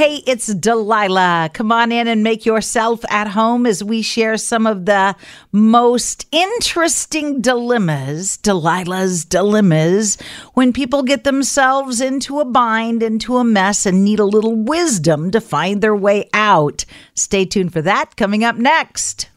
Hey, it's Delilah. Come on in and make yourself at home as we share some of the most interesting dilemmas, Delilah's dilemmas, when people get themselves into a bind, into a mess, and need a little wisdom to find their way out. Stay tuned for that coming up next.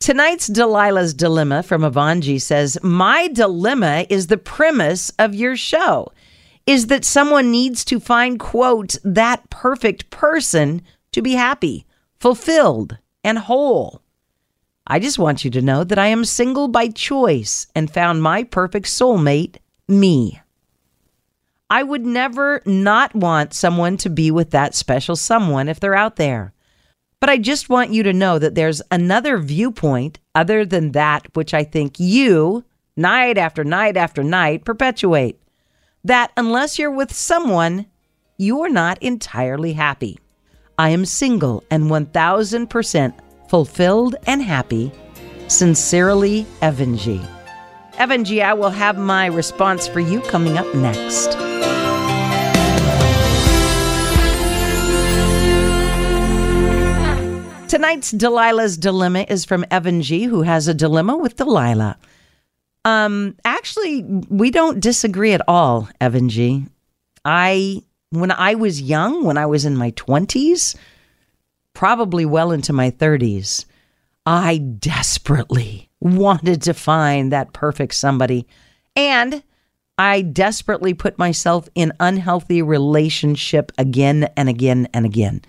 Tonight's Delilah's Dilemma from Evan G says, My dilemma is the premise of your show is that someone needs to find, quote, that perfect person to be happy, fulfilled, and whole. I just want you to know that I am single by choice and found my perfect soulmate, me. I would never not want someone to be with that special someone if they're out there. But I just want you to know that there's another viewpoint other than that which I think you, night after night after night, perpetuate that unless you're with someone, you're not entirely happy. I am single and 1000% fulfilled and happy. Sincerely, Evan G. Evan G, I will have my response for you coming up next. Tonight's Delilah's Dilemma is from Evan G, who has a dilemma with Delilah. Um, actually, we don't disagree at all, Evan G. I when I was young, when I was in my 20s, probably well into my 30s, I desperately wanted to find that perfect somebody. And I desperately put myself in unhealthy relationship again and again and again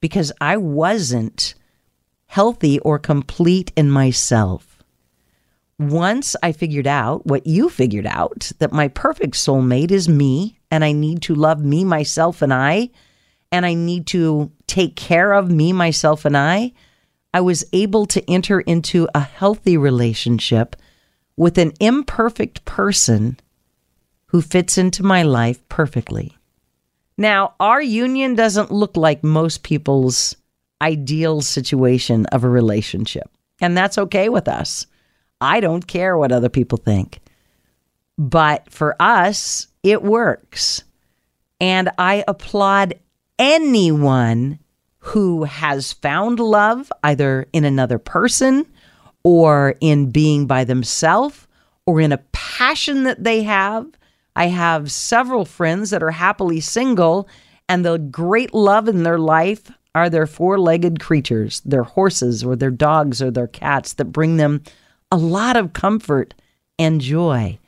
because I wasn't healthy or complete in myself once I figured out what you figured out that my perfect soulmate is me, and I need to love me, myself, and I, and I need to take care of me, myself, and I, I was able to enter into a healthy relationship with an imperfect person who fits into my life perfectly. Now, our union doesn't look like most people's ideal situation of a relationship, and that's okay with us. I don't care what other people think. But for us, it works. And I applaud anyone who has found love either in another person or in being by themselves or in a passion that they have. I have several friends that are happily single, and the great love in their life are their four legged creatures, their horses or their dogs or their cats that bring them a lot of comfort and joy.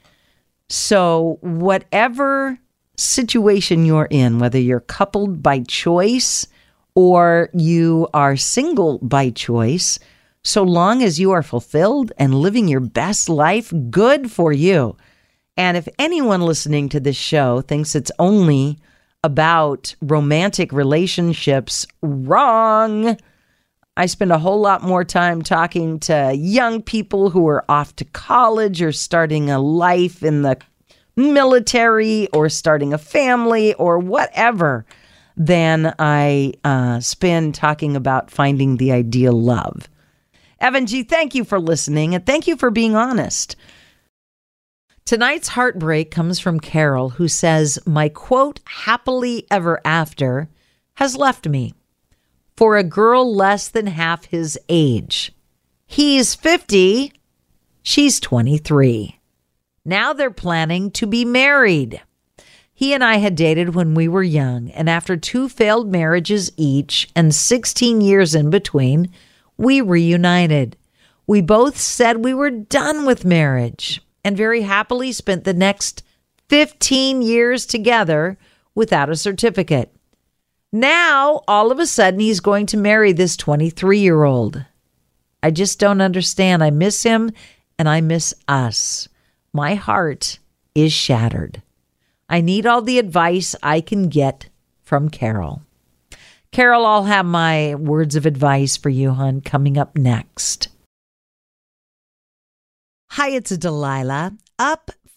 So, whatever situation you're in, whether you're coupled by choice or you are single by choice, so long as you are fulfilled and living your best life, good for you. And if anyone listening to this show thinks it's only about romantic relationships, wrong. I spend a whole lot more time talking to young people who are off to college or starting a life in the military or starting a family or whatever than I uh, spend talking about finding the ideal love. Evan G., thank you for listening and thank you for being honest. Tonight's heartbreak comes from Carol, who says, My quote, happily ever after, has left me for a girl less than half his age. He's 50, she's 23. Now they're planning to be married. He and I had dated when we were young, and after two failed marriages each and 16 years in between, we reunited. We both said we were done with marriage and very happily spent the next 15 years together without a certificate. Now, all of a sudden, he's going to marry this 23 year old. I just don't understand. I miss him and I miss us. My heart is shattered. I need all the advice I can get from Carol. Carol, I'll have my words of advice for you, hon, coming up next. Hi, it's Delilah. Up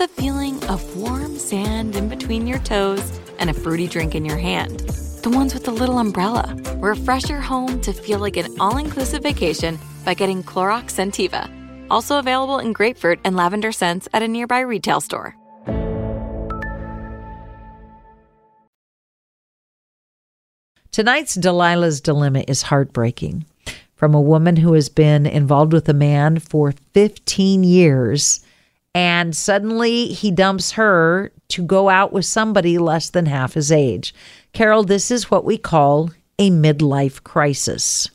the feeling of warm sand in between your toes and a fruity drink in your hand. The ones with the little umbrella. Refresh your home to feel like an all inclusive vacation by getting Clorox Scentiva. Also available in grapefruit and lavender scents at a nearby retail store. Tonight's Delilah's Dilemma is heartbreaking. From a woman who has been involved with a man for 15 years and suddenly he dumps her to go out with somebody less than half his age. Carol, this is what we call a midlife crisis.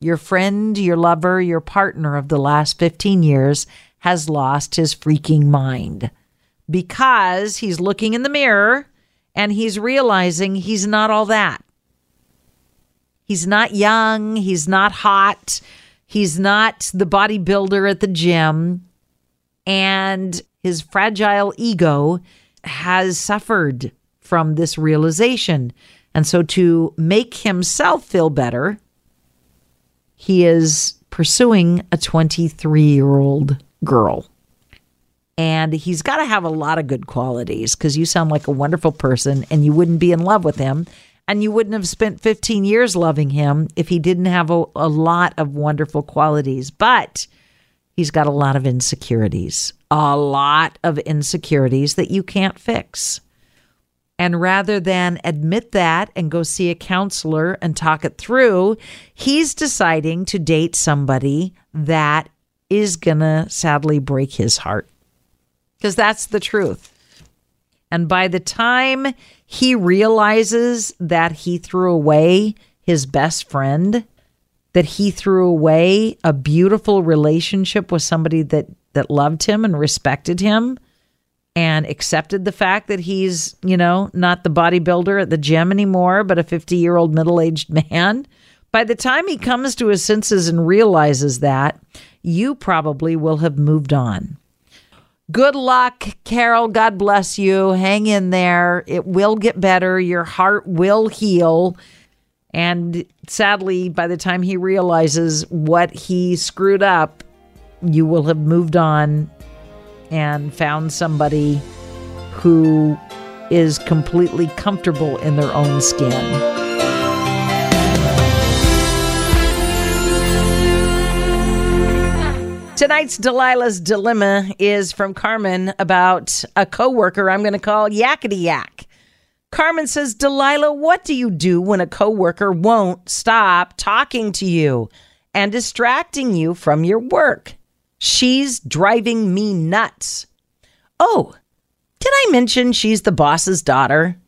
Your friend, your lover, your partner of the last 15 years has lost his freaking mind because he's looking in the mirror and he's realizing he's not all that. He's not young, he's not hot, he's not the bodybuilder at the gym and his fragile ego has suffered from this realization. And so, to make himself feel better, he is pursuing a 23 year old girl. And he's got to have a lot of good qualities because you sound like a wonderful person and you wouldn't be in love with him. And you wouldn't have spent 15 years loving him if he didn't have a, a lot of wonderful qualities. But he's got a lot of insecurities, a lot of insecurities that you can't fix. And rather than admit that and go see a counselor and talk it through, he's deciding to date somebody that is going to sadly break his heart. Because that's the truth. And by the time he realizes that he threw away his best friend, that he threw away a beautiful relationship with somebody that that loved him and respected him and accepted the fact that he's, you know, not the bodybuilder at the gym anymore, but a 50-year-old middle-aged man. By the time he comes to his senses and realizes that, you probably will have moved on. Good luck, Carol. God bless you. Hang in there. It will get better. Your heart will heal. And sadly, by the time he realizes what he screwed up, you will have moved on and found somebody who is completely comfortable in their own skin. Tonight's Delilah's Dilemma is from Carmen about a coworker I'm going to call Yakety Yak. Carmen says, Delilah, what do you do when a coworker won't stop talking to you and distracting you from your work? She's driving me nuts. Oh, did I mention she's the boss's daughter?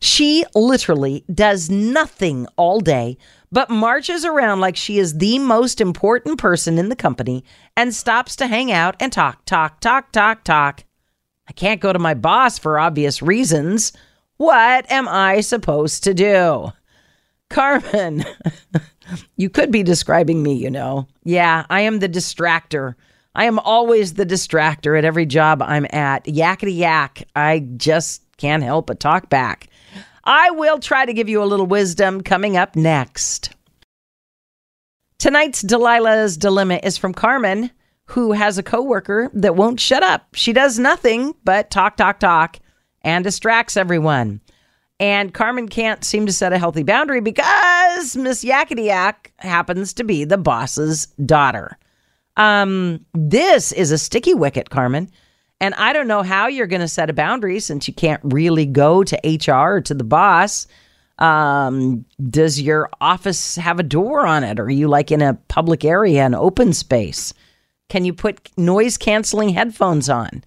She literally does nothing all day but marches around like she is the most important person in the company and stops to hang out and talk, talk, talk, talk, talk. I can't go to my boss for obvious reasons. What am I supposed to do? Carmen, You could be describing me, you know. Yeah, I am the distractor. I am always the distractor at every job I'm at. Yakety yak. I just can't help but talk back. I will try to give you a little wisdom coming up next. Tonight's Delilah's Dilemma is from Carmen, who has a coworker that won't shut up. She does nothing but talk, talk, talk and distracts everyone. And Carmen can't seem to set a healthy boundary because Miss Yakety Yak happens to be the boss's daughter. Um, this is a sticky wicket, Carmen. And I don't know how you're going to set a boundary since you can't really go to HR or to the boss. Um, does your office have a door on it? Or are you like in a public area, an open space? Can you put noise canceling headphones on?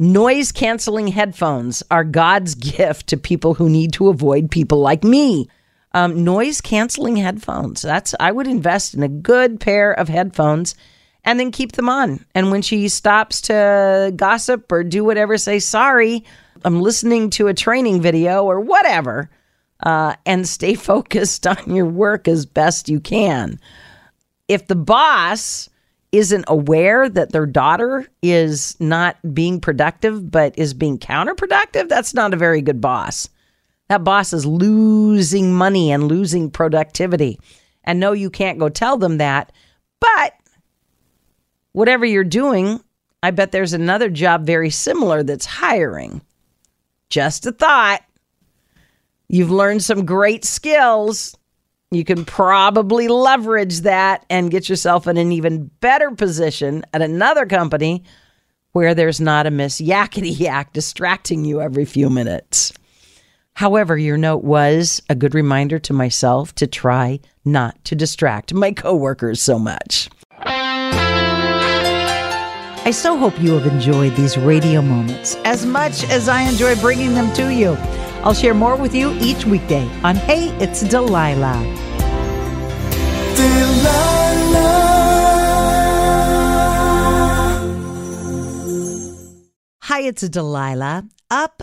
Noise canceling headphones are God's gift to people who need to avoid people like me. Um, noise canceling headphones. That's I would invest in a good pair of headphones and then keep them on. And when she stops to gossip or do whatever, say sorry. I'm listening to a training video or whatever, uh, and stay focused on your work as best you can. If the boss isn't aware that their daughter is not being productive but is being counterproductive, that's not a very good boss. That boss is losing money and losing productivity. And no, you can't go tell them that. But whatever you're doing, I bet there's another job very similar that's hiring. Just a thought. You've learned some great skills you can probably leverage that and get yourself in an even better position at another company where there's not a Miss Yakety Yak distracting you every few minutes. However, your note was a good reminder to myself to try not to distract my coworkers so much. I so hope you have enjoyed these radio moments as much as I enjoy bringing them to you. I'll share more with you each weekday on Hey, It's Delilah. Delilah. Hi, it's Delilah. Up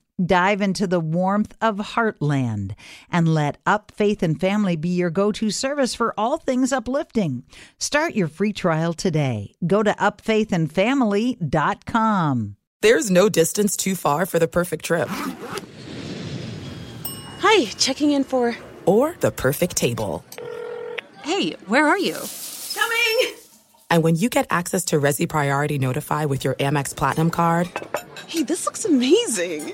Dive into the warmth of Heartland and let Up Faith and Family be your go to service for all things uplifting. Start your free trial today. Go to upfaithandfamily.com. There's no distance too far for the perfect trip. Hi, checking in for. Or the perfect table. Hey, where are you? Coming! And when you get access to Resy Priority Notify with your Amex Platinum card. Hey, this looks amazing!